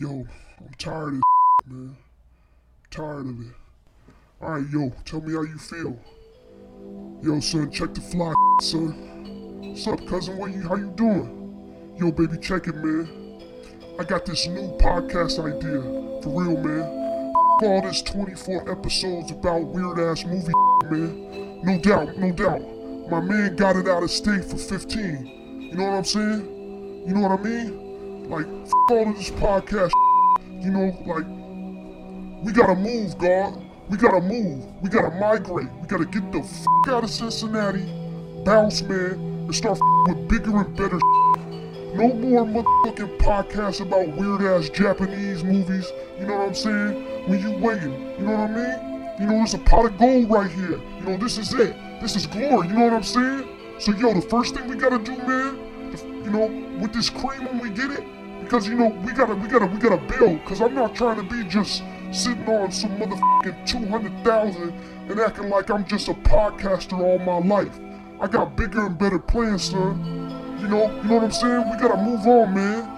Yo, I'm tired of this, man. tired of it. Alright, yo, tell me how you feel. Yo, son, check the fly, son. What's up, cousin? What you, how you doing? Yo, baby, check it, man. I got this new podcast idea. For real, man. All this 24 episodes about weird ass movie, man. No doubt, no doubt. My man got it out of state for 15. You know what I'm saying? You know what I mean? Like, f- all of this podcast, you know, like, we gotta move, God. We gotta move. We gotta migrate. We gotta get the f out of Cincinnati, bounce, man, and start with bigger and better. No more motherfucking podcasts about weird ass Japanese movies. You know what I'm saying? When you waiting, you know what I mean? You know, there's a pot of gold right here. You know, this is it. This is glory. You know what I'm saying? So, yo, the first thing we gotta do, man, you know, with this cream when we get it, because you know we gotta, we gotta, we gotta build. Because I'm not trying to be just sitting on some motherfucking two hundred thousand and acting like I'm just a podcaster all my life. I got bigger and better plans, son. You know, you know what I'm saying? We gotta move on, man.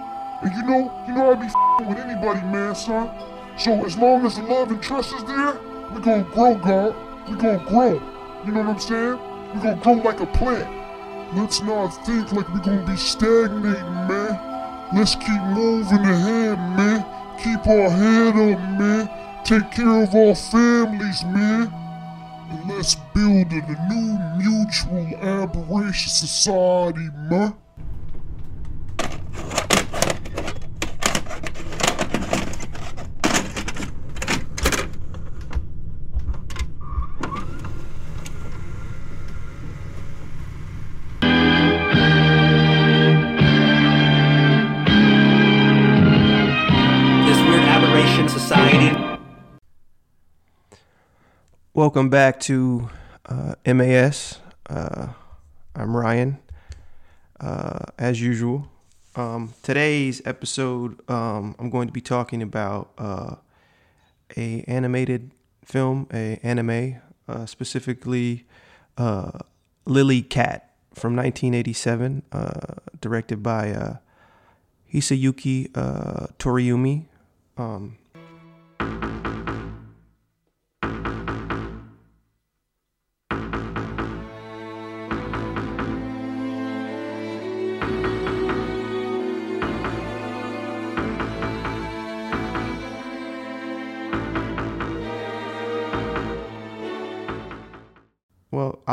And you know, you know I be with anybody, man, son. So as long as the love and trust is there, we gonna grow, God. We gonna grow. You know what I'm saying? We gonna grow like a plant. Let's not think like we gonna be stagnating, man. Let's keep moving ahead, man. Keep our head up, man. Take care of our families, man. And let's build a new mutual aberration society, man. Welcome back to uh, MAS. Uh, I'm Ryan. Uh, as usual, um, today's episode, um, I'm going to be talking about uh, a animated film, a anime, uh, specifically uh, Lily Cat from 1987, uh, directed by Hisayuki Toriumi. Um,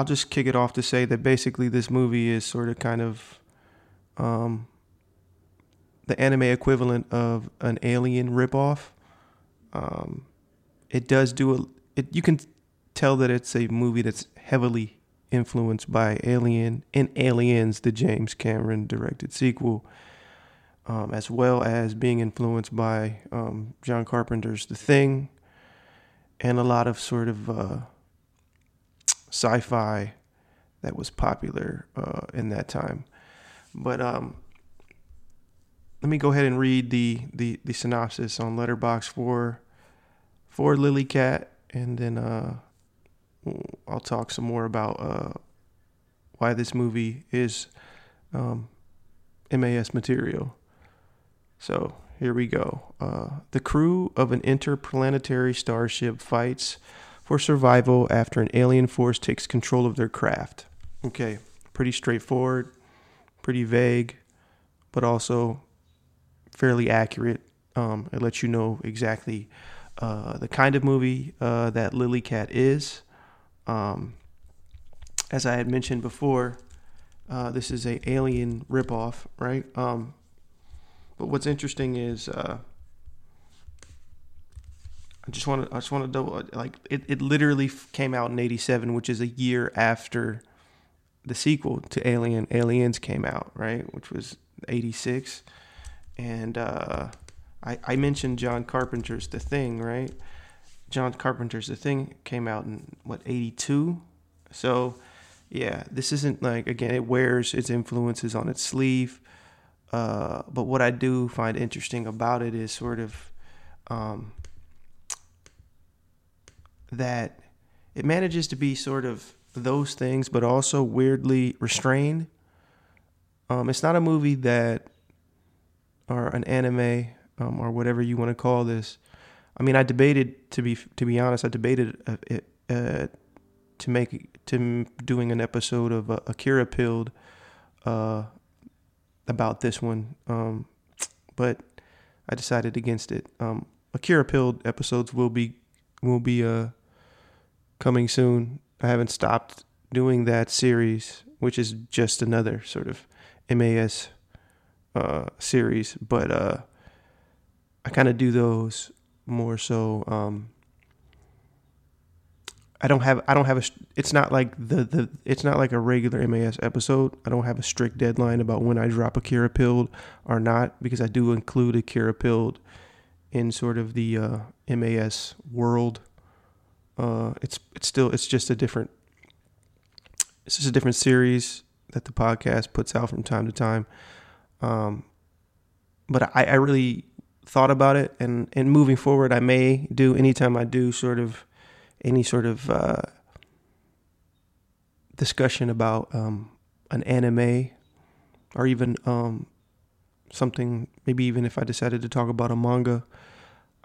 just kick it off to say that basically this movie is sort of kind of um, the anime equivalent of an alien ripoff. Um, it does do a. It, you can tell that it's a movie that's heavily influenced by Alien and Aliens, the James Cameron directed sequel, um, as well as being influenced by um, John Carpenter's The Thing, and a lot of sort of. Uh, sci-fi that was popular uh, in that time. But um, let me go ahead and read the the, the synopsis on Letterboxd for for Lily Cat, and then uh, I'll talk some more about uh, why this movie is um, MAS material. So here we go. Uh, the crew of an interplanetary starship fights for survival after an alien force takes control of their craft. Okay, pretty straightforward, pretty vague, but also fairly accurate. Um, it lets you know exactly uh, the kind of movie uh, that Lily Cat is. Um, as I had mentioned before, uh, this is a alien ripoff, right? Um, but what's interesting is uh, I just want to I just want to double like it, it literally came out in 87 which is a year after the sequel to Alien Aliens came out right? Which was 86 and uh, I I mentioned John Carpenter's The Thing right? John Carpenter's The Thing came out in what 82 so yeah this isn't like again it wears its influences on its sleeve uh, but what I do find interesting about it is sort of um, that it manages to be sort of those things, but also weirdly restrained. Um, it's not a movie that, or an anime um, or whatever you want to call this. I mean, I debated to be to be honest, I debated uh, uh, to make to doing an episode of uh, Akira Pilled uh, about this one, um, but I decided against it. Um, Akira Pilled episodes will be will be uh, coming soon. I haven't stopped doing that series, which is just another sort of MAS uh, series, but uh, I kind of do those more so. Um, I don't have I don't have a it's not like the the it's not like a regular MAS episode. I don't have a strict deadline about when I drop Akira Pilled or not because I do include Akira Pilled in sort of the uh, MAS world. Uh, it's it's still it's just a different it's just a different series that the podcast puts out from time to time. Um, but I, I really thought about it, and and moving forward, I may do anytime I do sort of any sort of uh, discussion about um, an anime or even um, something. Maybe even if I decided to talk about a manga,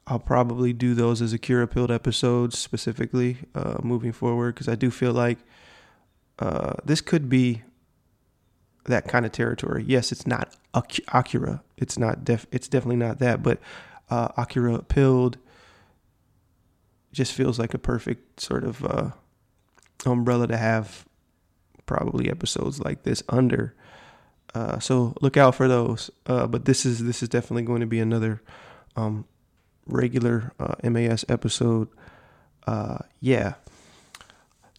I'll probably do those as Akira Pilled episodes specifically uh, moving forward because I do feel like uh, this could be that kind of territory. Yes, it's not Akira. It's not def. It's definitely not that. But uh, Akira Pilled just feels like a perfect sort of uh, umbrella to have probably episodes like this under. Uh, so look out for those. Uh, but this is this is definitely going to be another um, regular uh, MAS episode. Uh, yeah.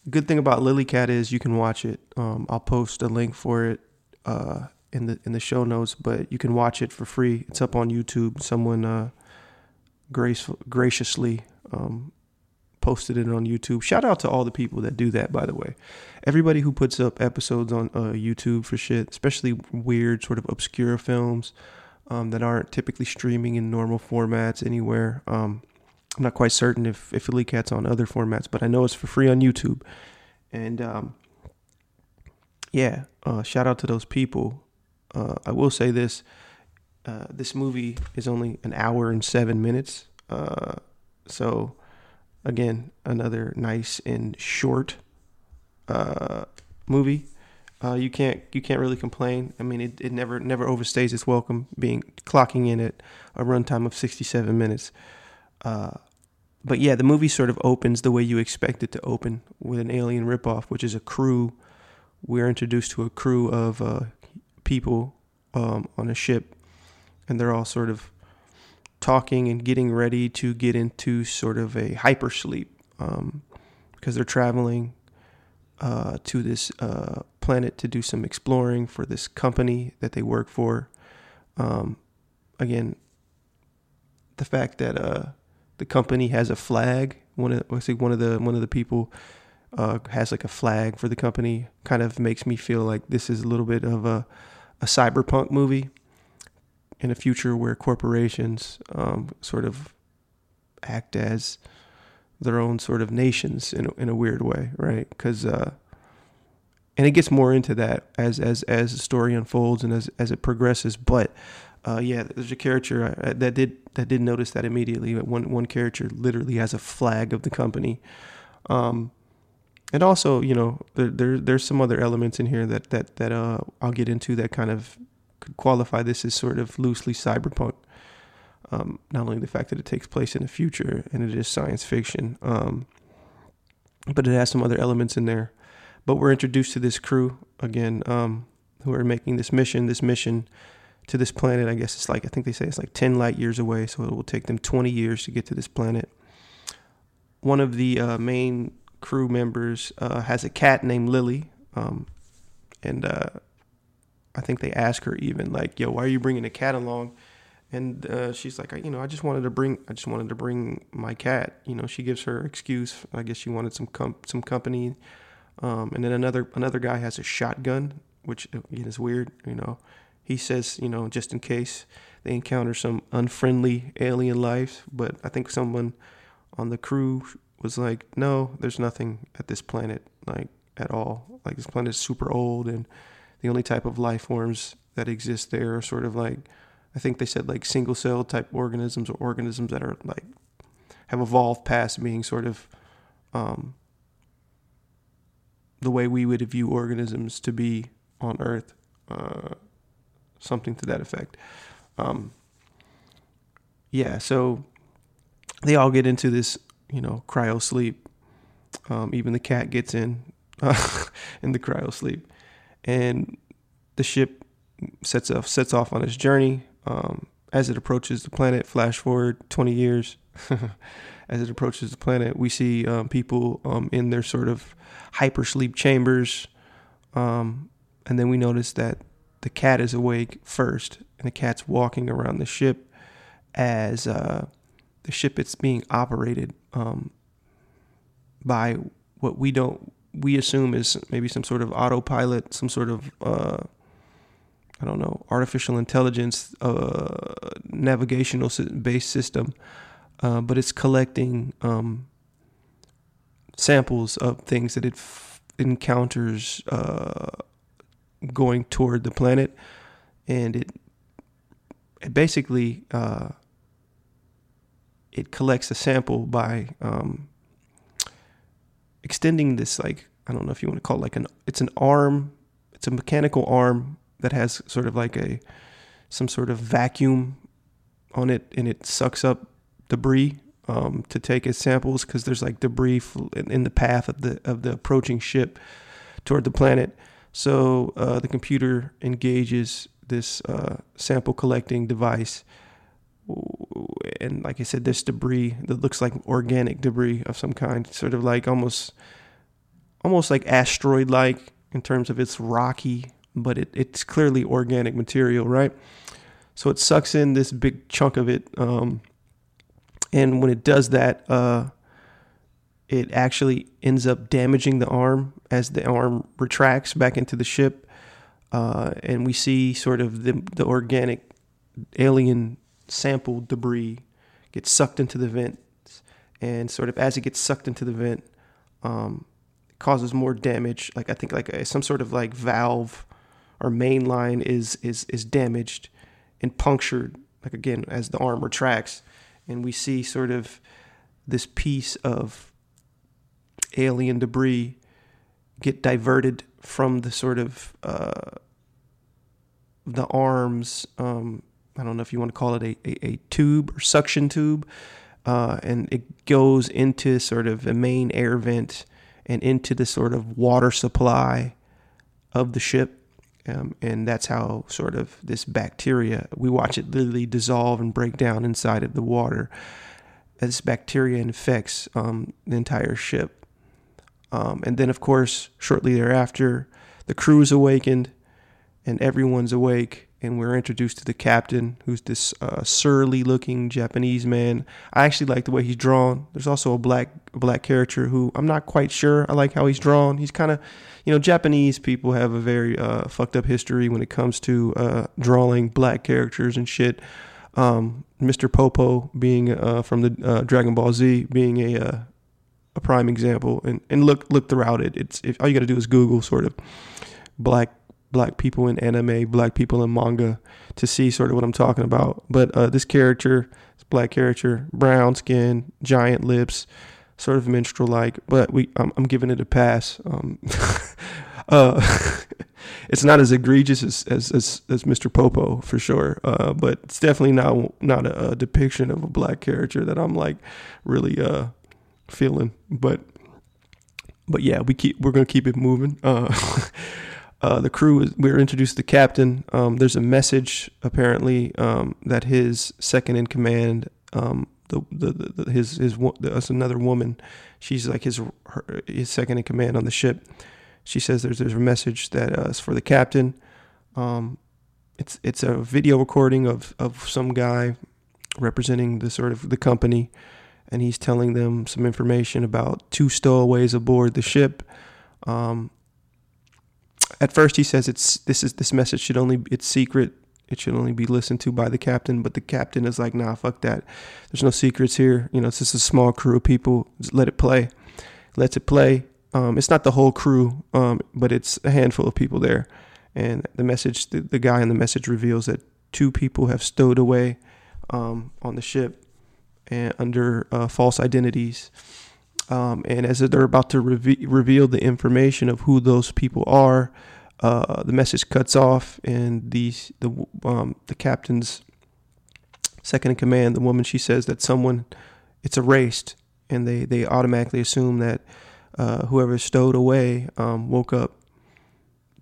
Good thing about Lilycat is you can watch it. Um, I'll post a link for it uh, in the in the show notes, but you can watch it for free. It's up on YouTube. Someone uh, grace, graciously um, posted it on YouTube. Shout out to all the people that do that, by the way. Everybody who puts up episodes on uh, YouTube for shit, especially weird, sort of obscure films um, that aren't typically streaming in normal formats anywhere. Um, I'm not quite certain if if Lily Cat's on other formats, but I know it's for free on YouTube. And um, yeah, uh, shout out to those people. Uh, I will say this: uh, this movie is only an hour and seven minutes, uh, so Again, another nice and short uh, movie. Uh, you can't you can't really complain. I mean, it, it never never overstays its welcome, being clocking in at a runtime of 67 minutes. Uh, but yeah, the movie sort of opens the way you expect it to open with an alien ripoff, which is a crew. We're introduced to a crew of uh, people um, on a ship, and they're all sort of talking and getting ready to get into sort of a hypersleep um, because they're traveling uh, to this uh, planet to do some exploring for this company that they work for. Um, again, the fact that uh, the company has a flag. One of I think one of the one of the people uh, has like a flag for the company. Kind of makes me feel like this is a little bit of a a cyberpunk movie in a future where corporations um, sort of act as their own sort of nations in a, in a weird way, right? Because uh, and it gets more into that as as as the story unfolds and as as it progresses. But uh, yeah, there's a character uh, that did that did notice that immediately. One one character literally has a flag of the company. Um, and also, you know, there, there there's some other elements in here that that that uh, I'll get into that kind of could qualify this as sort of loosely cyberpunk. Um, not only the fact that it takes place in the future and it is science fiction, um, but it has some other elements in there. But we're introduced to this crew again, um, who are making this mission. This mission to this planet, I guess it's like I think they say it's like ten light years away, so it will take them twenty years to get to this planet. One of the uh, main crew members uh, has a cat named Lily, um, and uh, I think they ask her even like, "Yo, why are you bringing a cat along?" And uh, she's like, "You know, I just wanted to bring, I just wanted to bring my cat." You know, she gives her excuse. I guess she wanted some com- some company. Um, and then another another guy has a shotgun, which again is weird. You know, he says, you know, just in case they encounter some unfriendly alien life. But I think someone on the crew was like, "No, there's nothing at this planet like at all. Like this planet is super old and." the only type of life forms that exist there are sort of like I think they said like single cell type organisms or organisms that are like have evolved past being sort of um, the way we would view organisms to be on Earth, uh, something to that effect. Um, yeah, so they all get into this, you know, cryo sleep. Um, even the cat gets in uh, in the cryo sleep, and the ship sets off sets off on its journey. Um, as it approaches the planet, flash forward 20 years. as it approaches the planet, we see um, people um, in their sort of hypersleep chambers, um, and then we notice that the cat is awake first, and the cat's walking around the ship as uh, the ship is being operated um, by what we don't we assume is maybe some sort of autopilot, some sort of uh, I don't know artificial intelligence uh, navigational based system, uh, but it's collecting um, samples of things that it f- encounters uh, going toward the planet, and it, it basically uh, it collects a sample by um, extending this like I don't know if you want to call it like an it's an arm it's a mechanical arm that has sort of like a some sort of vacuum on it and it sucks up debris um, to take its samples because there's like debris in the path of the of the approaching ship toward the planet. So uh, the computer engages this uh, sample collecting device, and like I said, this debris that looks like organic debris of some kind, sort of like almost almost like asteroid like in terms of its rocky, but it, it's clearly organic material, right? So it sucks in this big chunk of it. Um, and when it does that, uh, it actually ends up damaging the arm as the arm retracts back into the ship. Uh, and we see sort of the, the organic alien sample debris get sucked into the vent. And sort of as it gets sucked into the vent, um, causes more damage. Like I think like a, some sort of like valve or main line is is is damaged and punctured. Like again, as the arm retracts, and we see sort of this piece of alien debris get diverted from the sort of uh, the arms. Um, I don't know if you want to call it a, a, a tube or suction tube, uh, and it goes into sort of a main air vent and into the sort of water supply of the ship. Um, and that's how sort of this bacteria, we watch it literally dissolve and break down inside of the water. This bacteria infects um, the entire ship. Um, and then, of course, shortly thereafter, the crew is awakened and everyone's awake and we're introduced to the captain, who's this uh, surly-looking Japanese man. I actually like the way he's drawn. There's also a black black character who I'm not quite sure. I like how he's drawn. He's kind of, you know, Japanese people have a very uh, fucked up history when it comes to uh, drawing black characters and shit. Um, Mr. Popo being uh, from the uh, Dragon Ball Z being a uh, a prime example, and and look look throughout it. It's if, all you got to do is Google sort of black black people in anime, black people in manga to see sort of what I'm talking about. But uh, this character, this black character, brown skin, giant lips, sort of minstrel like, but we I'm, I'm, giving it a pass. Um, uh, it's not as egregious as, as, as, as Mr. Popo for sure, uh, but it's definitely not not a, a, depiction of a black character that I'm like really uh, feeling. But but yeah, we keep we're gonna keep it moving. Uh, uh, the crew is, we are introduced to the captain. Um, there's a message apparently um, that his second in command, um, the, the, the, his his that's another woman. She's like his her, his second in command on the ship. She says there's there's a message that uh, is for the captain. Um, it's it's a video recording of of some guy representing the sort of the company, and he's telling them some information about two stowaways aboard the ship. Um, at first he says it's this is this message should only it's secret it should only be listened to by the captain but the captain is like nah fuck that. There's no secrets here. You know it's just a small crew of people. Just let it play. Lets it play. Um, it's not the whole crew um, but it's a handful of people there. And the message the, the guy in the message reveals that two people have stowed away um, on the ship and under uh, false identities. Um, and as they're about to reve- reveal the information of who those people are, uh, the message cuts off, and the the um, the captain's second in command, the woman, she says that someone it's erased, and they they automatically assume that uh, whoever stowed away um, woke up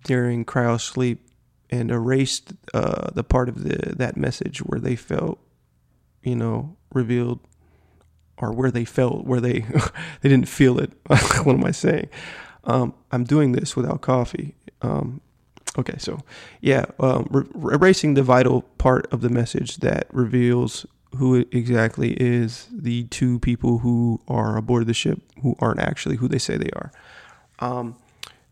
during cryo sleep and erased uh, the part of the that message where they felt, you know, revealed, or where they felt where they they didn't feel it. what am I saying? Um, I'm doing this without coffee. Um, okay, so yeah, um, re- erasing the vital part of the message that reveals who exactly is the two people who are aboard the ship who aren't actually who they say they are. Um,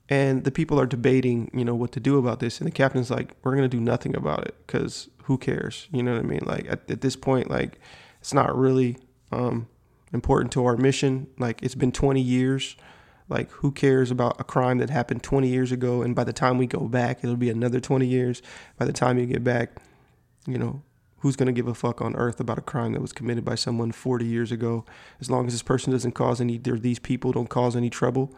and the people are debating, you know, what to do about this. And the captain's like, we're going to do nothing about it because who cares? You know what I mean? Like at, at this point, like it's not really um, important to our mission. Like it's been 20 years. Like who cares about a crime that happened 20 years ago? And by the time we go back, it'll be another 20 years. By the time you get back, you know, who's going to give a fuck on earth about a crime that was committed by someone 40 years ago? As long as this person doesn't cause any, these people don't cause any trouble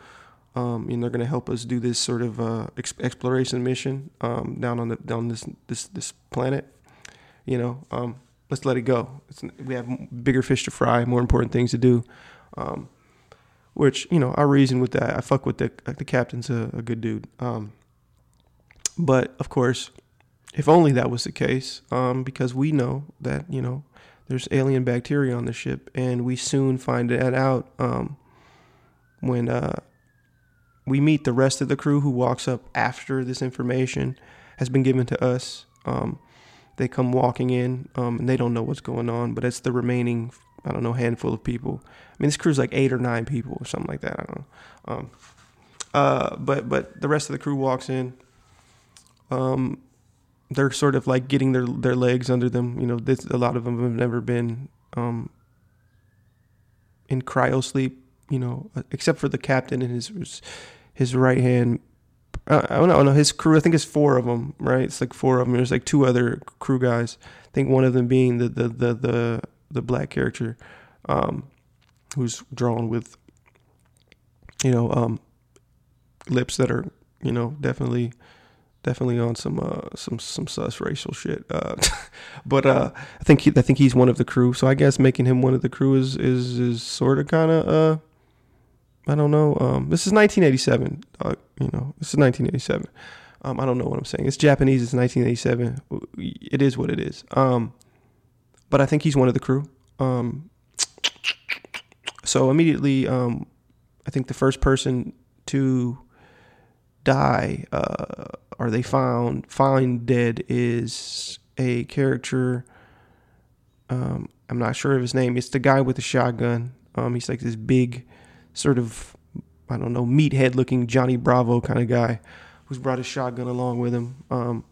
um, and they're going to help us do this sort of uh, ex- exploration mission um, down on the down this this this planet. You know, um, let's let it go. It's, we have bigger fish to fry, more important things to do. Um, which you know, I reason with that. I fuck with the the captain's a, a good dude. Um, but of course, if only that was the case, um, because we know that you know there's alien bacteria on the ship, and we soon find that out when. Uh, we meet the rest of the crew who walks up after this information has been given to us. Um, they come walking in um, and they don't know what's going on, but it's the remaining, I don't know, handful of people. I mean, this crew's like eight or nine people or something like that. I don't know. Um, uh, but but the rest of the crew walks in. Um, they're sort of like getting their their legs under them. You know, this, a lot of them have never been um, in cryo sleep you know, except for the captain and his his right hand. Uh, I don't know. His crew. I think it's four of them, right? It's like four of them. There's like two other crew guys. I think one of them being the the the the, the black character, um, who's drawn with, you know, um, lips that are you know definitely definitely on some uh, some some sus racial shit. Uh, but uh, I think he, I think he's one of the crew. So I guess making him one of the crew is is is sort of kind of uh I don't know. Um, this is 1987. Uh, you know, this is 1987. Um, I don't know what I'm saying. It's Japanese. It's 1987. It is what it is. Um, but I think he's one of the crew. Um, so immediately, um, I think the first person to die uh, or they found find dead is a character. Um, I'm not sure of his name. It's the guy with the shotgun. Um, he's like this big sort of, I don't know, meathead looking Johnny Bravo kind of guy who's brought his shotgun along with him. Um,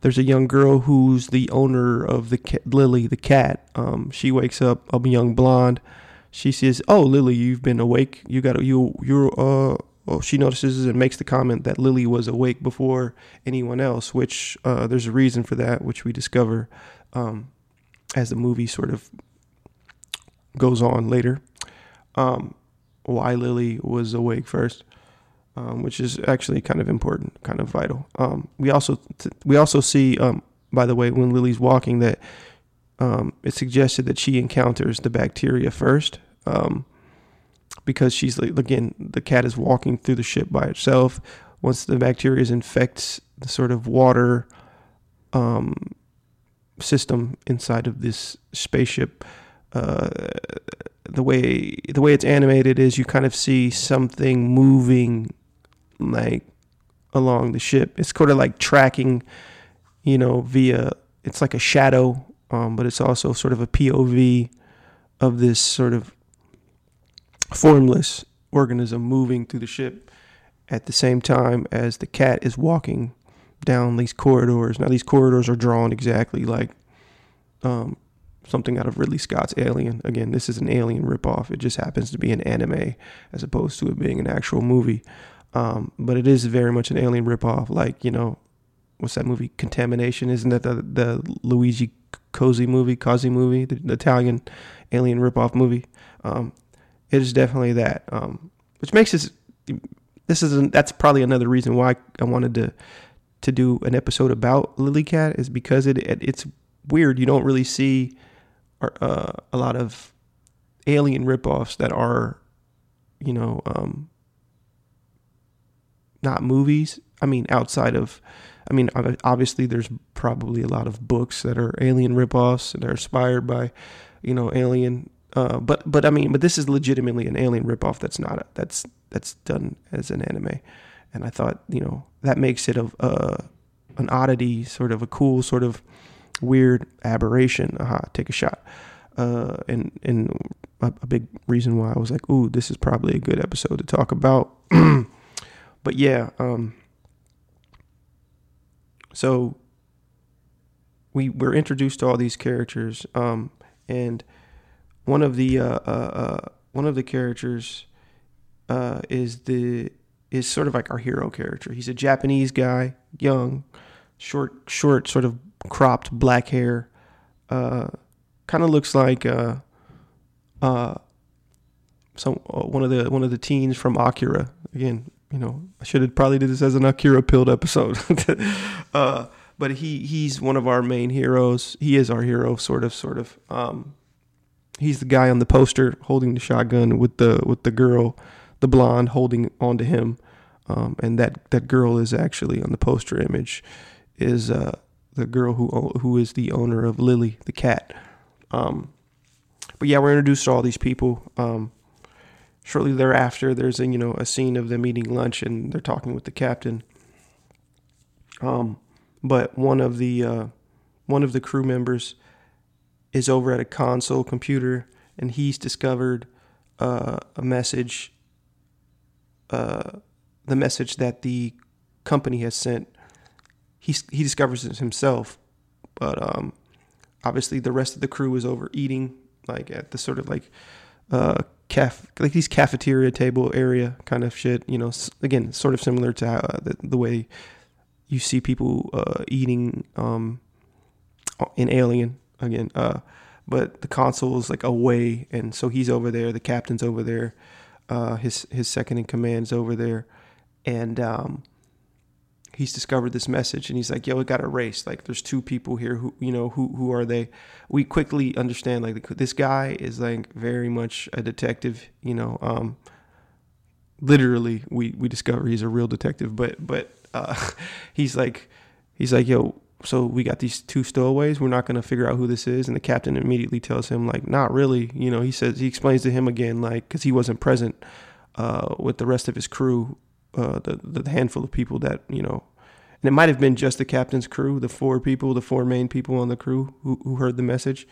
there's a young girl who's the owner of the cat, Lily, the cat. Um, she wakes up, a young blonde. She says, "Oh, Lily, you've been awake. You got you you're uh." Well, she notices and makes the comment that Lily was awake before anyone else, which uh, there's a reason for that, which we discover um, as the movie sort of goes on later. Um, why Lily was awake first, um, which is actually kind of important, kind of vital. Um, we also we also see, um, by the way, when Lily's walking, that um, it suggested that she encounters the bacteria first, um, because she's again, the cat is walking through the ship by itself. Once the bacteria infects the sort of water um, system inside of this spaceship. Uh, the way the way it's animated is you kind of see something moving like along the ship. It's sort of like tracking, you know, via it's like a shadow, um, but it's also sort of a POV of this sort of formless organism moving through the ship at the same time as the cat is walking down these corridors. Now these corridors are drawn exactly like um, something out of Ridley Scott's Alien. Again, this is an Alien ripoff. It just happens to be an anime as opposed to it being an actual movie. Um, but it is very much an Alien ripoff, like you know, what's that movie? Contamination. Isn't that the the Luigi Cozzi movie, Cozzi movie, the, the Italian alien ripoff movie? Um, it is definitely that. Um, which makes this this is an, that's probably another reason why I wanted to to do an episode about Lilycat is because it, it it's weird. You don't really see uh, a lot of alien ripoffs that are, you know, um, not movies. I mean, outside of, I mean, obviously there's probably a lot of books that are alien ripoffs that are inspired by, you know, alien. Uh, but but I mean, but this is legitimately an alien ripoff. That's not a, that's that's done as an anime, and I thought you know that makes it a, a an oddity, sort of a cool, sort of weird aberration. Aha, take a shot. Uh, and and a, a, big reason why I was like, ooh, this is probably a good episode to talk about. but yeah, um, so we were introduced to all these characters, um, and one of the uh, uh, uh one of the characters uh, is the is sort of like our hero character. He's a Japanese guy, young, short, short, sort of cropped black hair. Uh, kind of looks like uh, some one of the one of the teens from Akira. Again, you know, I should have probably did this as an Akira pilled episode. uh, but he he's one of our main heroes. He is our hero, sort of, sort of. Um, he's the guy on the poster holding the shotgun with the with the girl the blonde holding onto him, um, and that that girl is actually on the poster image is uh, the girl who who is the owner of Lily the cat. Um, but yeah, we're introduced to all these people. Um, shortly thereafter, there's a you know a scene of them eating lunch and they're talking with the captain. Um, but one of the uh, one of the crew members is over at a console computer and he's discovered uh, a message uh, the message that the company has sent. He he discovers it himself, but um, obviously the rest of the crew is over eating like at the sort of like uh caf like these cafeteria table area kind of shit. You know, again, sort of similar to how, uh, the, the way you see people uh, eating um, in Alien again. Uh, but the console is like away, and so he's over there. The captain's over there uh, his his second in command's over there, and um, he's discovered this message, and he's like, "Yo, we got a race. Like, there's two people here. Who you know who who are they?" We quickly understand like this guy is like very much a detective. You know, um, literally, we we discover he's a real detective, but but uh, he's like he's like, "Yo." so we got these two stowaways. We're not going to figure out who this is. And the captain immediately tells him, like, not really. You know, he says, he explains to him again, like, because he wasn't present uh, with the rest of his crew, uh, the, the handful of people that, you know, and it might have been just the captain's crew, the four people, the four main people on the crew who, who heard the message.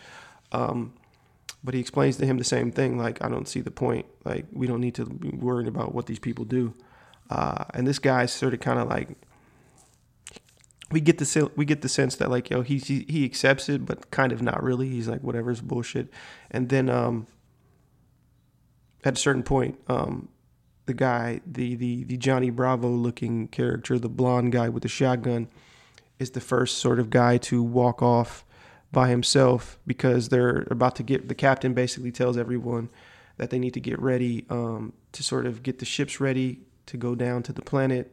Um, but he explains to him the same thing, like, I don't see the point. Like, we don't need to be worried about what these people do. Uh, and this guy sort of kind of like we get the we get the sense that like yo he, he he accepts it but kind of not really he's like whatever's bullshit and then um at a certain point um the guy the the the Johnny Bravo looking character the blonde guy with the shotgun is the first sort of guy to walk off by himself because they're about to get the captain basically tells everyone that they need to get ready um, to sort of get the ships ready to go down to the planet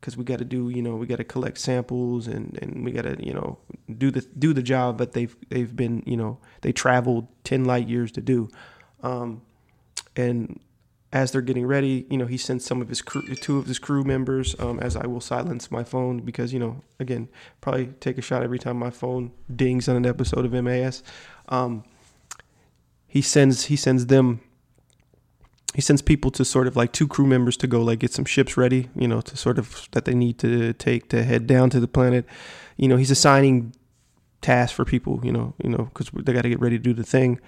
because we got to do you know we got to collect samples and and we got to you know do the do the job that they've they've been you know they traveled 10 light years to do. Um, and as they're getting ready you know he sends some of his crew two of his crew members um, as I will silence my phone because you know again probably take a shot every time my phone dings on an episode of MAS um, he sends he sends them he sends people to sort of like two crew members to go like get some ships ready, you know, to sort of that they need to take to head down to the planet. You know, he's assigning tasks for people, you know, you know, because they got to get ready to do the thing.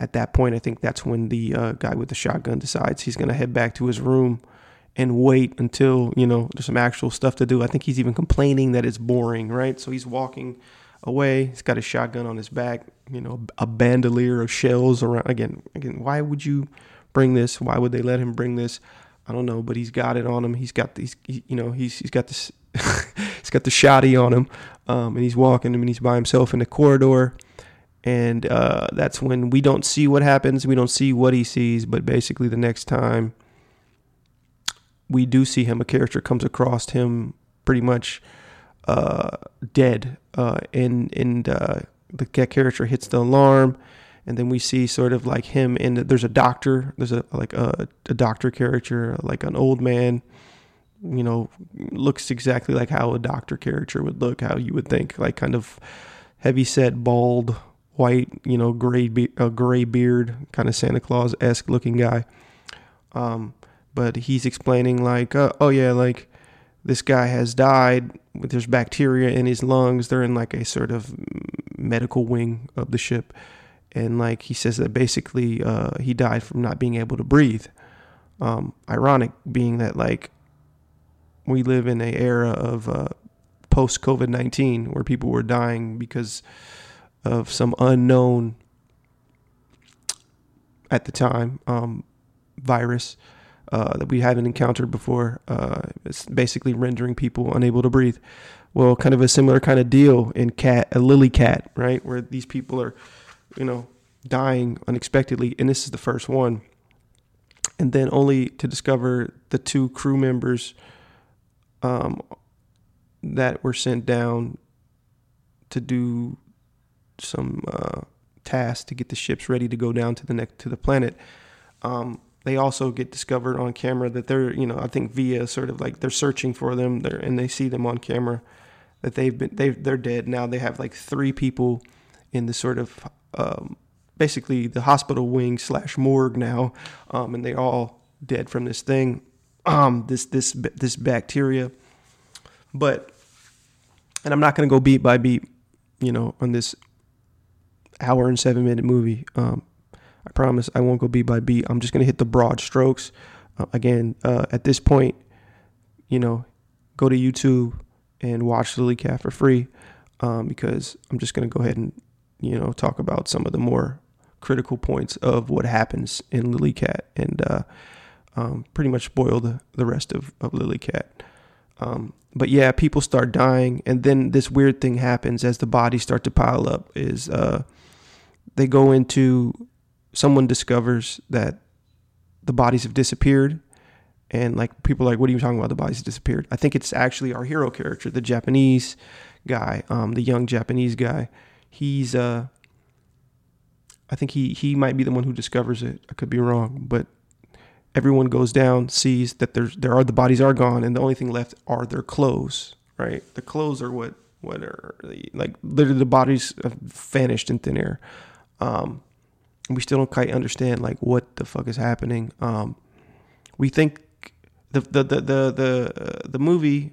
At that point, I think that's when the uh, guy with the shotgun decides he's going to head back to his room and wait until you know there's some actual stuff to do. I think he's even complaining that it's boring, right? So he's walking away. He's got a shotgun on his back, you know, a bandolier of shells around. Again, again, why would you bring this? Why would they let him bring this? I don't know, but he's got it on him. He's got these, he, you know, he's he's got this, he's got the shotty on him, um, and he's walking and he's by himself in the corridor. And uh, that's when we don't see what happens. We don't see what he sees, but basically, the next time we do see him, a character comes across him pretty much uh, dead, uh, and and uh, the character hits the alarm, and then we see sort of like him and there's a doctor, there's a like a, a doctor character, like an old man, you know, looks exactly like how a doctor character would look, how you would think, like kind of heavy set, bald, white, you know, gray be- a gray beard, kind of Santa Claus esque looking guy. Um, but he's explaining like, uh, oh yeah, like this guy has died. There's bacteria in his lungs. They're in like a sort of medical wing of the ship, and like he says that basically uh, he died from not being able to breathe. Um, ironic being that like we live in an era of uh, post COVID nineteen where people were dying because of some unknown at the time um, virus uh, that we haven't encountered before. Uh, it's basically rendering people unable to breathe. Well, kind of a similar kind of deal in cat, a lily cat, right, where these people are, you know, dying unexpectedly, and this is the first one. And then only to discover the two crew members um, that were sent down to do some uh, tasks to get the ships ready to go down to the next to the planet. Um, they also get discovered on camera that they're you know I think via sort of like they're searching for them there and they see them on camera that they've been they they're dead now they have like three people in the sort of um, basically the hospital wing slash morgue now um, and they're all dead from this thing um, this this this bacteria but and I'm not gonna go beat by beat you know on this hour and seven minute movie um, I promise I won't go beat by beat. I'm just to hit the broad strokes. Uh, again, uh, at this point, you know, go to YouTube and watch Lily Cat for free um, because I'm just to go ahead and, you know, talk about some of the more critical points of what happens in Lily Cat and uh, um, pretty much spoil the, the rest of, of Lily Cat. Um, but yeah, people start dying, and then this weird thing happens as the bodies start to pile up. Is uh, they go into someone discovers that the bodies have disappeared and like people are like what are you talking about? The bodies disappeared. I think it's actually our hero character the japanese guy um, the young japanese guy. He's uh i think he he might be the one who discovers it. I could be wrong but everyone goes down sees that there's there are the bodies are gone and the only thing left are their clothes right? The clothes are what what are like literally the bodies have vanished in thin air um we still don't quite understand like what the fuck is happening. Um, we think the the the the the, uh, the movie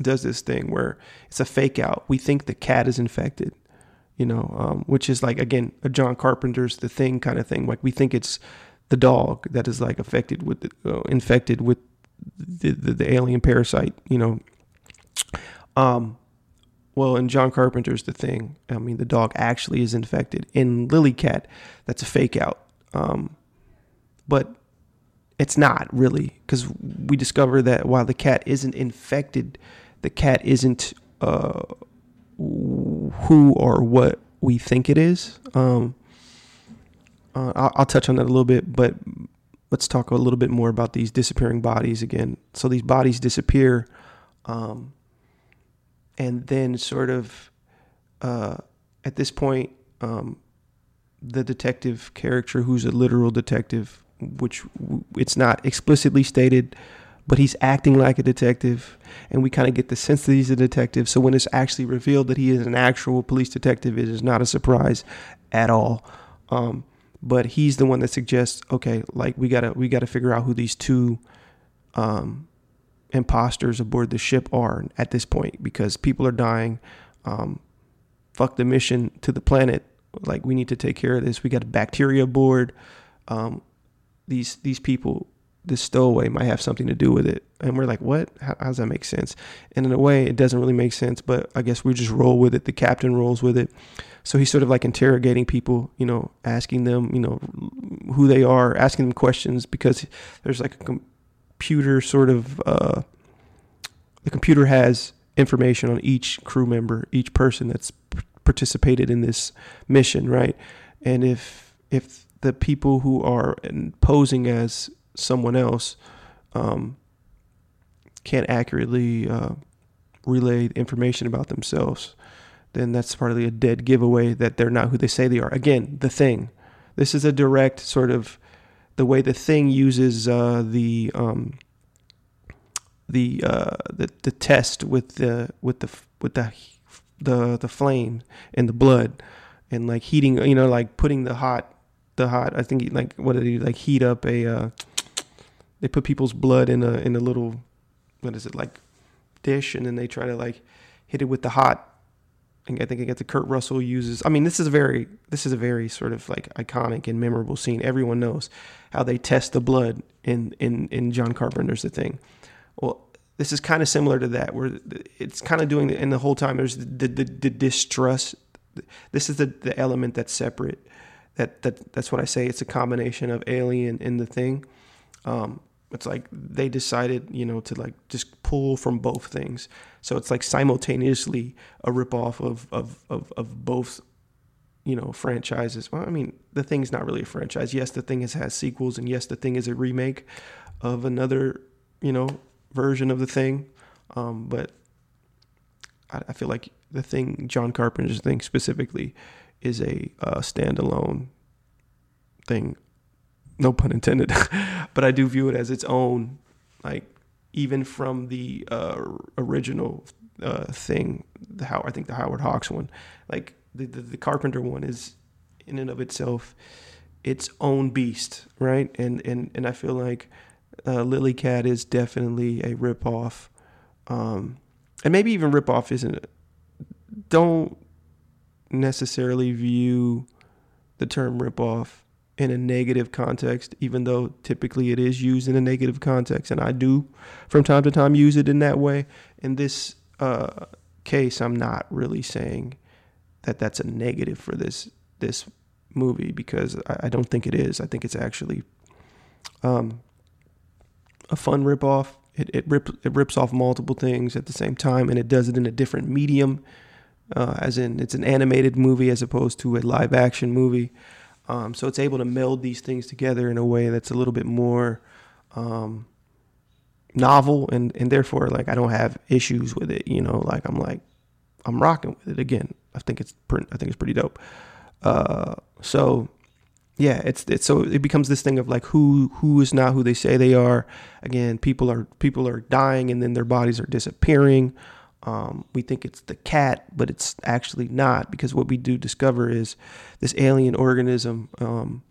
does this thing where it's a fake out. We think the cat is infected, you know, um, which is like again a John Carpenter's The Thing kind of thing. Like we think it's the dog that is like affected with the, uh, infected with the, the, the alien parasite, you know. Um, well, in John Carpenter's The Thing, I mean, the dog actually is infected. In Lily Cat, that's a fake out. Um, but it's not really, because we discover that while the cat isn't infected, the cat isn't uh, who or what we think it is. Um, uh, I'll, I'll touch on that a little bit, but let's talk a little bit more about these disappearing bodies again. So these bodies disappear. Um, and then sort of uh, at this point, um, the detective character, who's a literal detective, which it's not explicitly stated, but he's acting like a detective, and we kind of get the sense that he's a detective. So when it's actually revealed that he is an actual police detective, it is not a surprise at all. Um, but he's the one that suggests, okay, like we gotta we gotta figure out who these two um, imposters aboard the ship are at this point because people are dying. Um, fuck the mission to the planet. Like we need to take care of this. We got a bacteria aboard. Um, these these people, this stowaway might have something to do with it. And we're like, what? How, how does that make sense? And in a way, it doesn't really make sense. But I guess we just roll with it. The captain rolls with it. So he's sort of like interrogating people, you know, asking them, you know, who they are, asking them questions because there's like a computer sort of uh, the computer has information on each crew member, each person that's participated in this mission, right? And if if the people who are posing as someone else um, can't accurately uh, relay information about themselves, then that's partly a dead giveaway that they're not who they say they are. Again, the thing. This is a direct sort of the way the thing uses uh, the um, the, uh, the the test with the with the with the the the flame and the blood and like heating you know like putting the hot the hot I think like what did he like heat up a uh, they put people's blood in a in a little what is it like dish and then they try to like hit it with the hot I think I get the Kurt Russell uses. I mean, this is a very this is a very sort of like iconic and memorable scene. Everyone knows how they test the blood in in in John Carpenter's The Thing. Well, this is kind of similar to that, where it's kind of doing, and the whole time there's the, the, the distrust. This is the, the element that's separate. That that that's what I say. It's a combination of Alien and the Thing. Um, it's like they decided, you know, to like just pull from both things. So it's like simultaneously a ripoff of of of, of both you know franchises well i mean the thing's not really a franchise yes the thing has has sequels and yes the thing is a remake of another you know version of the thing, um, but I, I, feel like the thing John Carpenter's thing specifically is a uh, standalone thing. No pun intended, but I do view it as its own, like even from the uh, original uh, thing. The how I think the Howard Hawks one, like the, the the Carpenter one, is in and of itself its own beast, right? And and and I feel like uh, Lily Cat is definitely a ripoff. Um, and maybe even ripoff isn't. Don't necessarily view the term ripoff in a negative context, even though typically it is used in a negative context. And I do, from time to time, use it in that way. In this uh, case, I'm not really saying that that's a negative for this this movie because I, I don't think it is. I think it's actually um, a fun ripoff. It it, rip, it rips off multiple things at the same time, and it does it in a different medium, uh, as in it's an animated movie as opposed to a live action movie. Um, so it's able to meld these things together in a way that's a little bit more um, novel, and and therefore like I don't have issues with it. You know, like I'm like I'm rocking with it again. I think it's pretty, I think it's pretty dope. Uh, so yeah, it's it's so it becomes this thing of like who who is not who they say they are. Again, people are people are dying and then their bodies are disappearing. Um, we think it's the cat, but it's actually not because what we do discover is this alien organism um,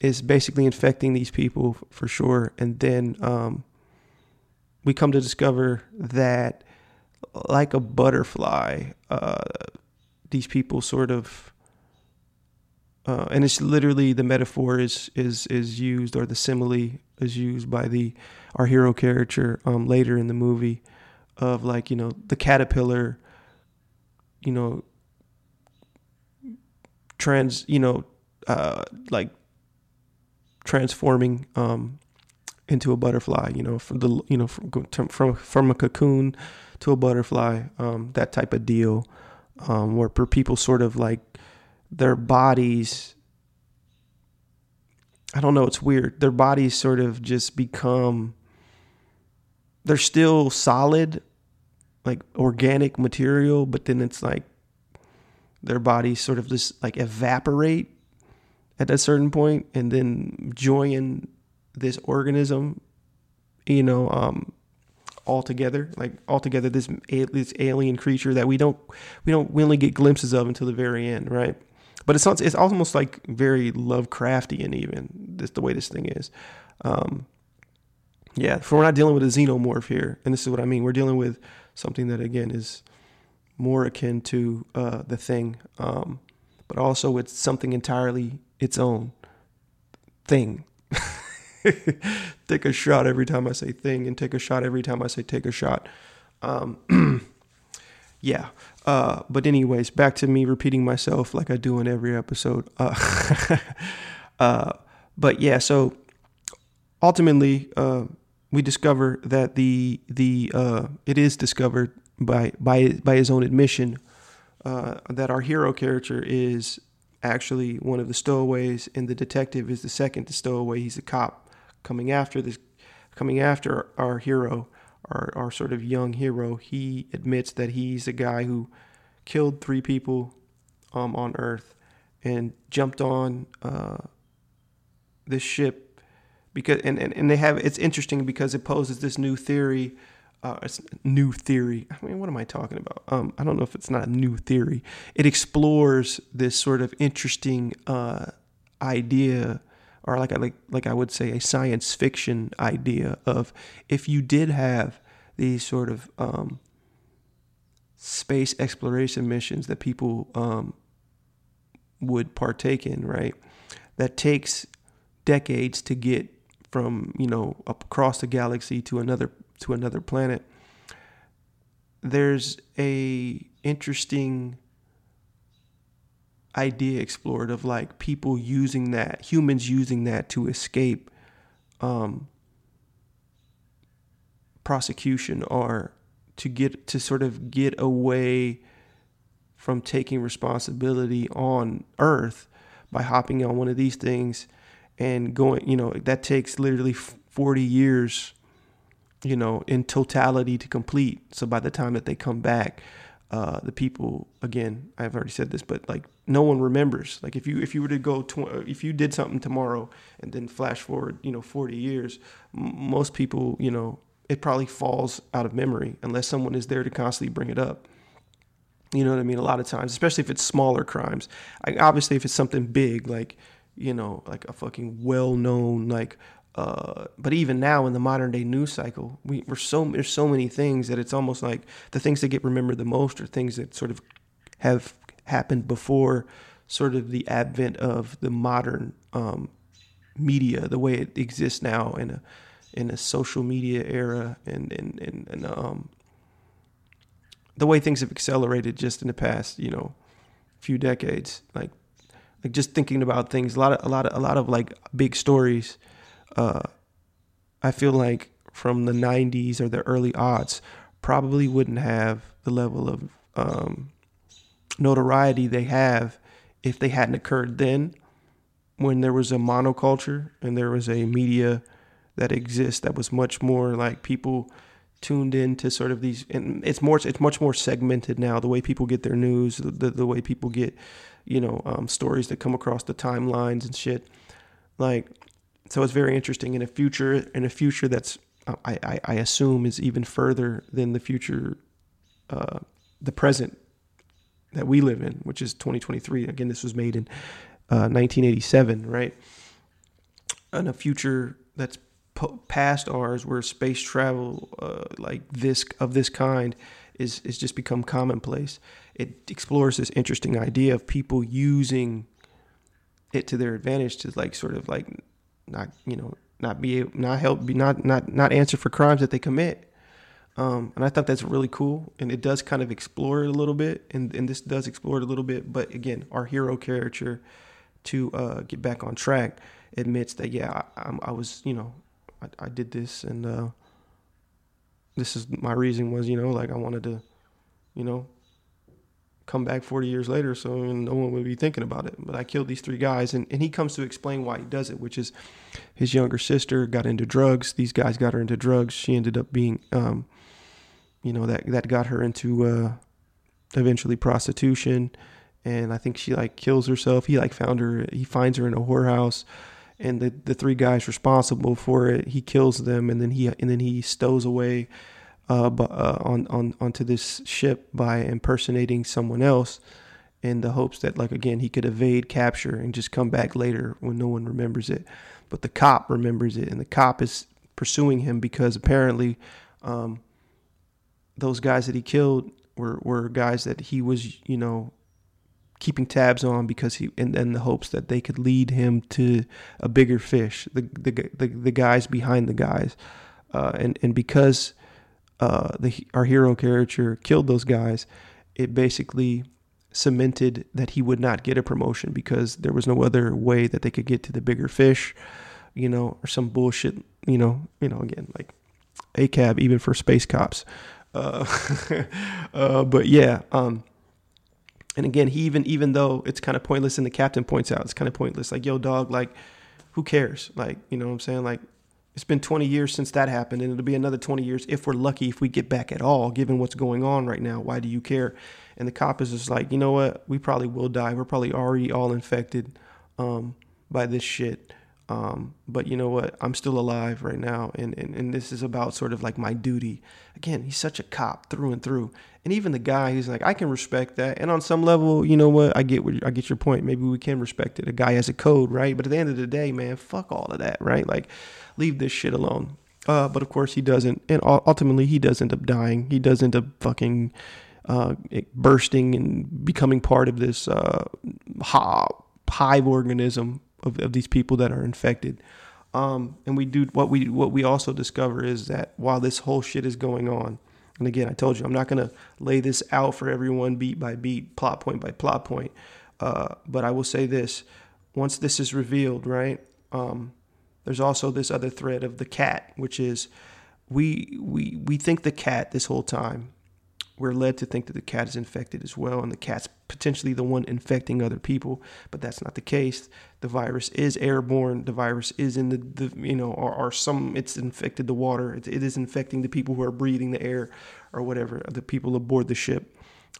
is basically infecting these people for sure, and then um, we come to discover that, like a butterfly, uh, these people sort of uh, and it's literally the metaphor is is is used or the simile is used by the our hero character um, later in the movie of like you know the caterpillar you know trans you know uh, like transforming um, into a butterfly you know from the you know from from from a cocoon to a butterfly um, that type of deal um, where people sort of like their bodies I don't know, it's weird. Their bodies sort of just become they're still solid, like organic material, but then it's like their bodies sort of just like evaporate at a certain point and then join this organism, you know, um, all together, like all together this this alien creature that we don't we don't we only get glimpses of until the very end, right? but it's it's almost like very Lovecraftian even the way this thing is. Um, yeah, for we're not dealing with a xenomorph here, and this is what I mean. We're dealing with something that again is more akin to uh, the thing, um, but also it's something entirely its own thing. take a shot every time I say thing, and take a shot every time I say take a shot. Um, yeah. Uh, but anyways, back to me repeating myself like I do in every episode. Uh, uh, but yeah, so ultimately, uh, we discover that the the uh, it is discovered by by by his own admission uh, that our hero character is actually one of the stowaways, and the detective is the second stowaway. He's a cop coming after this, coming after our hero, our our sort of young hero. He admits that he's a guy who killed three people um, on Earth and jumped on uh, this ship because and, and, and they have it's interesting because it poses this new theory uh, new theory. I mean, what am I talking about? Um, I don't know if it's not a new theory. It explores this sort of interesting uh, idea, or like I like like I would say a science fiction idea of if you did have these sort of um, space exploration missions that people um, would partake in, right? That takes decades to get from you know across the galaxy to another to another planet. There's a interesting idea explored of like people using that, humans using that to escape um, prosecution or to get to sort of get away from taking responsibility on Earth by hopping on one of these things and going. You know that takes literally 40 years you know, in totality to complete. So by the time that they come back, uh, the people again, I've already said this, but like no one remembers. Like if you if you were to go tw- if you did something tomorrow and then flash forward, you know, 40 years, m- most people, you know, it probably falls out of memory unless someone is there to constantly bring it up. You know what I mean? A lot of times, especially if it's smaller crimes. I, obviously, if it's something big, like you know, like a fucking well-known like uh, but even now in the modern day news cycle, we, we're so there's so many things that it's almost like the things that get remembered the most are things that sort of have happened before sort of the advent of the modern um, media, the way it exists now in a in a social media era, and and and, and um, the way things have accelerated just in the past, you know, few decades. Like like just thinking about things, a lot of a lot of a lot of like big stories uh, I feel like from the 90s or the early aughts probably wouldn't have the level of um, notoriety they have if they hadn't occurred then when there was a monoculture and there was a media that exists that was much more like people tuned into sort of these and it's more it's much more segmented now the way people get their news the, the way people get you know um, stories that come across the timelines and shit like so it's very interesting in a future in a future that's I, I, I assume is even further than the future, uh, the present that we live in, which is 2023. Again, this was made in uh, 1987, right? In a future that's po- past ours, where space travel uh, like this of this kind is is just become commonplace. It explores this interesting idea of people using it to their advantage to like sort of like not you know not be able, not help be not not not answer for crimes that they commit. Um, and I thought that's really cool, and it does kind of explore it a little bit, and, and this does explore it a little bit. But again, our hero character, to uh, get back on track, admits that yeah, I, I was you know, I, I did this, and uh, this is my reason was you know like I wanted to, you know, come back 40 years later so no one would be thinking about it. But i killed these three guys and, and he comes to explain why he does it which is his younger sister got into drugs. These guys got her into drugs. She ended up being um, you know that that got her into uh, eventually prostitution. And i think she like kills herself. He like found her he finds her in a whorehouse and the, the three guys responsible for it he kills them and then he and then he stows away uh, uh, on on onto this ship by impersonating someone else, in the hopes that like again he could evade capture and just come back later when no one remembers it. But the cop remembers it, and the cop is pursuing him because apparently um, those guys that he killed were were guys that he was you know keeping tabs on because he and then the hopes that they could lead him to a bigger fish the the the, the guys behind the guys uh, and and because uh, the our hero character killed those guys, it basically cemented that he would not get a promotion because there was no other way that they could get to the bigger fish, you know, or some bullshit, you know, you know, again like ACAB even for space cops. Uh, uh, but yeah, um, and again, he even even though it's kind of pointless, and the captain points out it's kind of pointless. Like, yo, dog, like, who cares? Like, you know what I'm saying? Like, it's been 20 years since that happened, and it'll be another 20 years if we're lucky if we get back at all, given what's going on right now. Why do you care? And the cop is just like, you know what? We probably will die. We're probably already all infected um, by this shit. Um, but you know what? I'm still alive right now, and, and and this is about sort of like my duty. Again, he's such a cop through and through, and even the guy, he's like, I can respect that, and on some level, you know what? I get what I get your point. Maybe we can respect it. A guy has a code, right? But at the end of the day, man, fuck all of that, right? Like, leave this shit alone. Uh, but of course he doesn't, and ultimately he does end up dying. He does end up fucking uh, bursting and becoming part of this uh, hive organism of, of these people that are infected. Um, and we do what we what we also discover is that while this whole shit is going on, and again, I told you I'm not gonna lay this out for everyone beat by beat, plot point by plot point. Uh, but I will say this: once this is revealed, right? Um, there's also this other thread of the cat, which is we we we think the cat this whole time we're led to think that the cat is infected as well, and the cat's potentially the one infecting other people, but that's not the case. The virus is airborne. The virus is in the, the you know, or, or some it's infected the water. It, it is infecting the people who are breathing the air or whatever, the people aboard the ship.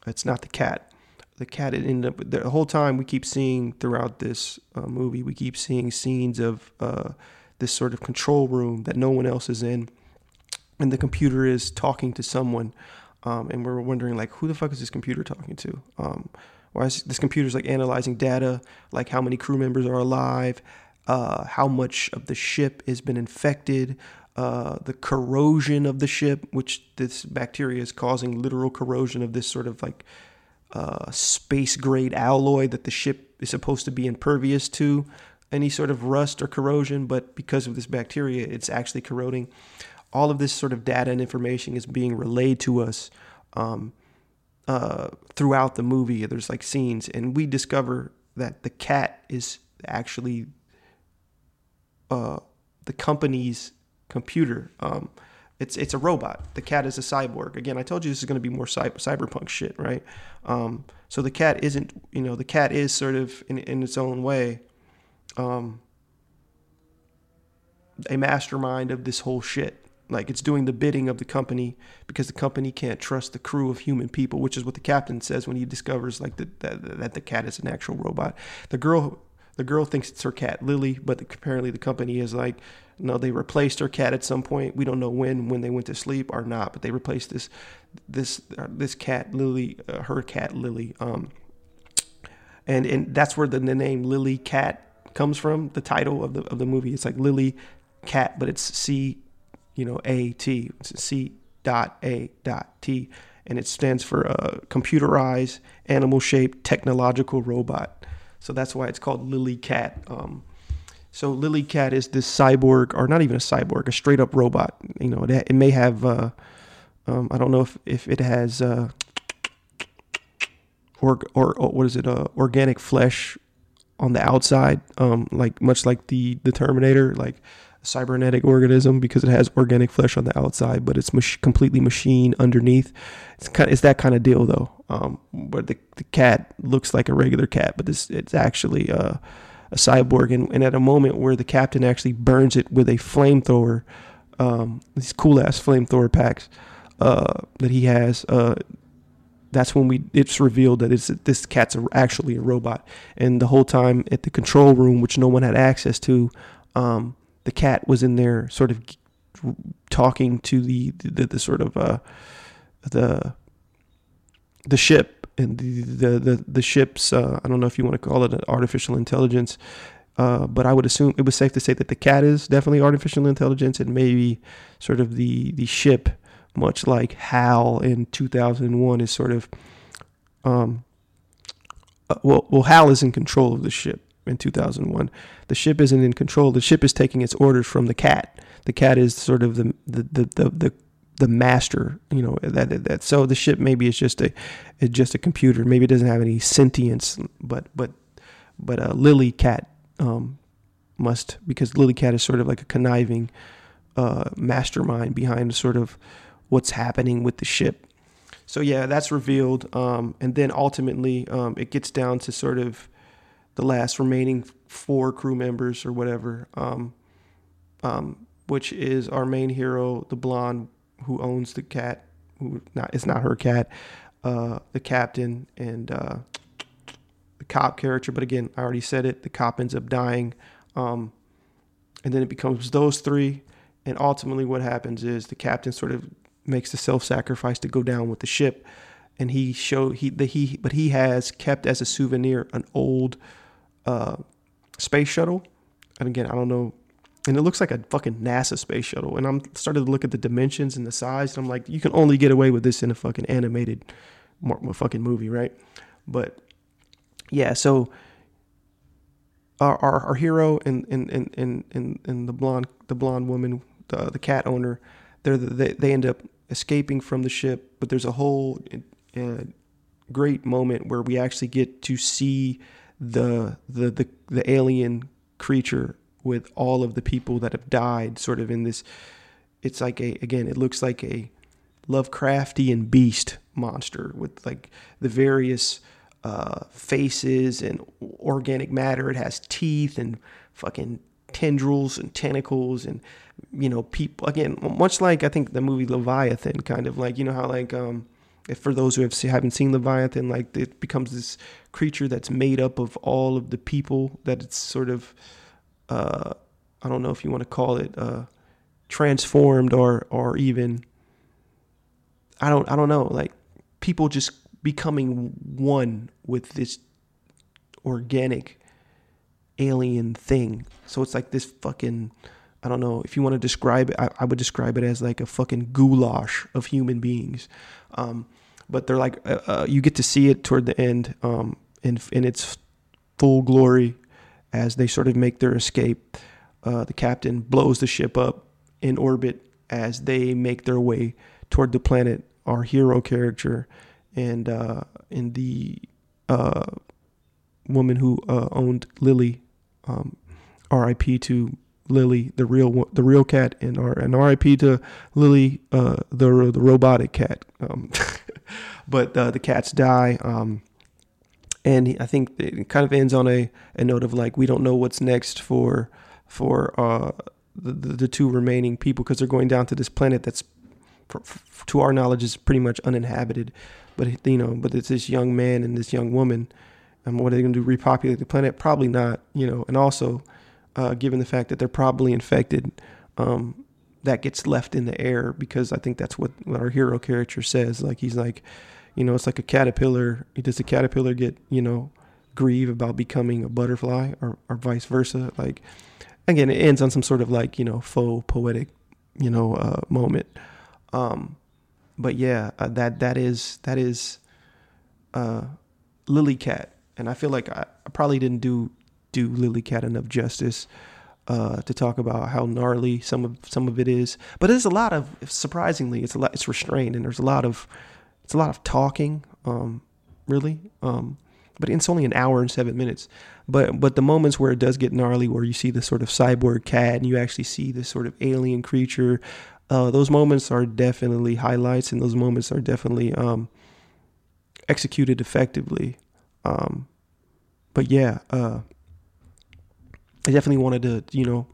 It's not the cat. The cat it ended up the whole time we keep seeing throughout this uh, movie. We keep seeing scenes of uh, this sort of control room that no one else is in, and the computer is talking to someone um, and we're wondering like who the fuck is this computer talking to? Um, why is this computer's like analyzing data? Like how many crew members are alive? Uh, how much of the ship has been infected? Uh, the corrosion of the ship which this bacteria is causing literal corrosion of this sort of like uh, space grade alloy that the ship is supposed to be impervious to. Any sort of rust or corrosion but because of this bacteria it's actually corroding all of this sort of data and information is being relayed to us um, uh, throughout the movie. There's like scenes, and we discover that the cat is actually uh, the company's computer. Um, it's it's a robot. The cat is a cyborg. Again, I told you this is going to be more cyber, cyberpunk shit, right? Um, so the cat isn't, you know, the cat is sort of in in its own way. Um, a mastermind of this whole shit. Like it's doing the bidding of the company because the company can't trust the crew of human people, which is what the captain says when he discovers like the, that, that the cat is an actual robot. The girl the girl thinks it's her cat Lily, but apparently the company is like, no, they replaced her cat at some point. We don't know when, when they went to sleep or not, but they replaced this this uh, this cat Lily, uh, her cat Lily. Um, and and that's where the, the name Lily Cat comes from. The title of the of the movie. It's like Lily Cat, but it's C you know, AT, C dot A dot T, and it stands for a computerized, animal shaped, technological robot. So that's why it's called Lily Cat. Um, so Lily Cat is this cyborg, or not even a cyborg, a straight up robot. You know, it, it may have, uh, um, I don't know if, if it has, uh, or, or, or what is it, uh, organic flesh on the outside, um, like much like the the Terminator, like cybernetic organism because it has organic flesh on the outside, but it's mach- completely machine underneath. It's kind of, it's that kind of deal though. Um, where the, the cat looks like a regular cat, but this it's actually uh, a cyborg. And, and at a moment where the captain actually burns it with a flamethrower, um, these cool ass flamethrower packs uh, that he has. Uh, that's when we it's revealed that it's this cat's actually a robot. And the whole time at the control room, which no one had access to, um, the cat was in there sort of talking to the the, the sort of uh, the the ship and the the the, the ship's uh, I don't know if you want to call it an artificial intelligence, uh, but I would assume it was safe to say that the cat is definitely artificial intelligence and maybe sort of the the ship, much like Hal in 2001, is sort of um, uh, well well Hal is in control of the ship in 2001. The ship isn't in control. The ship is taking its orders from the cat. The cat is sort of the the the the, the, the master, you know that that. So the ship maybe is just a it's just a computer. Maybe it doesn't have any sentience, but but but a Lily Cat um, must because Lily Cat is sort of like a conniving uh, mastermind behind sort of what's happening with the ship. So yeah, that's revealed, um, and then ultimately um, it gets down to sort of the last remaining four crew members or whatever, um, um, which is our main hero, the blonde who owns the cat, who not it's not her cat, uh, the captain and uh, the cop character. But again, I already said it. The cop ends up dying, um, and then it becomes those three. And ultimately, what happens is the captain sort of makes the self-sacrifice to go down with the ship, and he show he the he but he has kept as a souvenir an old uh, space shuttle. And again, I don't know and it looks like a fucking NASA space shuttle. And I'm started to look at the dimensions and the size, and I'm like, you can only get away with this in a fucking animated, fucking movie, right? But yeah, so our our, our hero and and, and and and and the blonde the blonde woman, the the cat owner, they're the, they they end up escaping from the ship, but there's a whole uh, great moment where we actually get to see the the the, the alien creature with all of the people that have died sort of in this it's like a again it looks like a lovecraftian beast monster with like the various uh, faces and organic matter. It has teeth and fucking tendrils and tentacles and you know people again much like i think the movie leviathan kind of like you know how like um if for those who have haven't seen leviathan like it becomes this creature that's made up of all of the people that it's sort of uh, I don't know if you want to call it uh, transformed or or even I don't I don't know like people just becoming one with this organic alien thing. So it's like this fucking I don't know if you want to describe it. I, I would describe it as like a fucking goulash of human beings. Um, but they're like uh, uh, you get to see it toward the end um, in in its full glory as they sort of make their escape. Uh, the captain blows the ship up in orbit as they make their way toward the planet. Our hero character and uh, and the uh, woman who uh, owned Lily, um, R.I.P. to Lily, the real the real cat, and R and R.I.P. to Lily, uh, the the robotic cat. Um, but uh, the cats die. Um, and I think it kind of ends on a, a note of like we don't know what's next for for uh, the, the, two remaining people because they're going down to this planet that's for, for, to our knowledge is pretty much uninhabited. But you know but it's this young man and this young woman and what are they going to do repopulate the planet? Probably not you know. And also uh, given the fact that they're probably infected um, that gets left in the air because I think that's what, what our hero character says. Like he's like you know, it's like a caterpillar. Does the caterpillar get, you know, grieve about becoming a butterfly or, or vice versa? Like, again, it ends on some sort of like, you know, faux poetic, you know, uh, moment. Um, but yeah, uh, that, that is, that is, uh, Lily Cat. And I feel like I, I probably didn't do, do Lily Cat enough justice. Uh, to talk about how gnarly some of some of it is, but there's a lot of surprisingly, it's a lot, it's restrained, and there's a lot of it's a lot of talking, um, really. Um, but it's only an hour and seven minutes. But but the moments where it does get gnarly, where you see the sort of cyborg cat and you actually see this sort of alien creature, uh, those moments are definitely highlights, and those moments are definitely um, executed effectively. Um, but yeah, uh, I definitely wanted to, you know,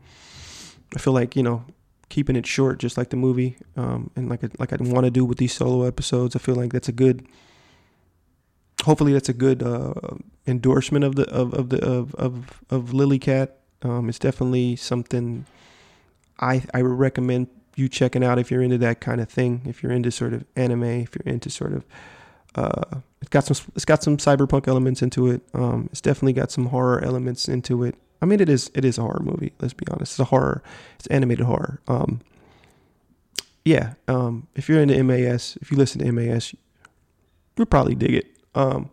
I feel like you know keeping it short, just like the movie, um, and like like I want to do with these solo episodes. I feel like that's a good. Hopefully, that's a good uh, endorsement of the of, of the of of of Lily Cat. Um, it's definitely something I I would recommend you checking out if you're into that kind of thing. If you're into sort of anime, if you're into sort of uh, it's got some it's got some cyberpunk elements into it. Um, it's definitely got some horror elements into it. I mean, it is it is a horror movie. Let's be honest. It's a horror. It's animated horror. Um, yeah. Um, if you're into MAS, if you listen to MAS, you'll probably dig it. Um,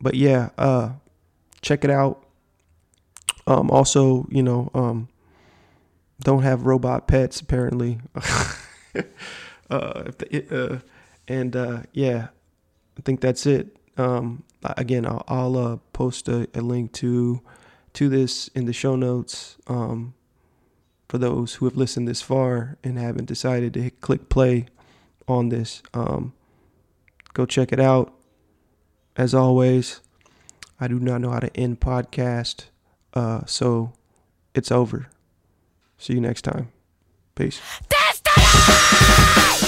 but yeah, uh, check it out. Um, also, you know, um, don't have robot pets apparently. uh, uh, and uh, yeah, I think that's it. Um, again, I'll, I'll uh, post a, a link to to this in the show notes um, for those who have listened this far and haven't decided to hit click play on this. Um, go check it out. As always, I do not know how to end podcast, uh, so it's over. See you next time. Peace. キ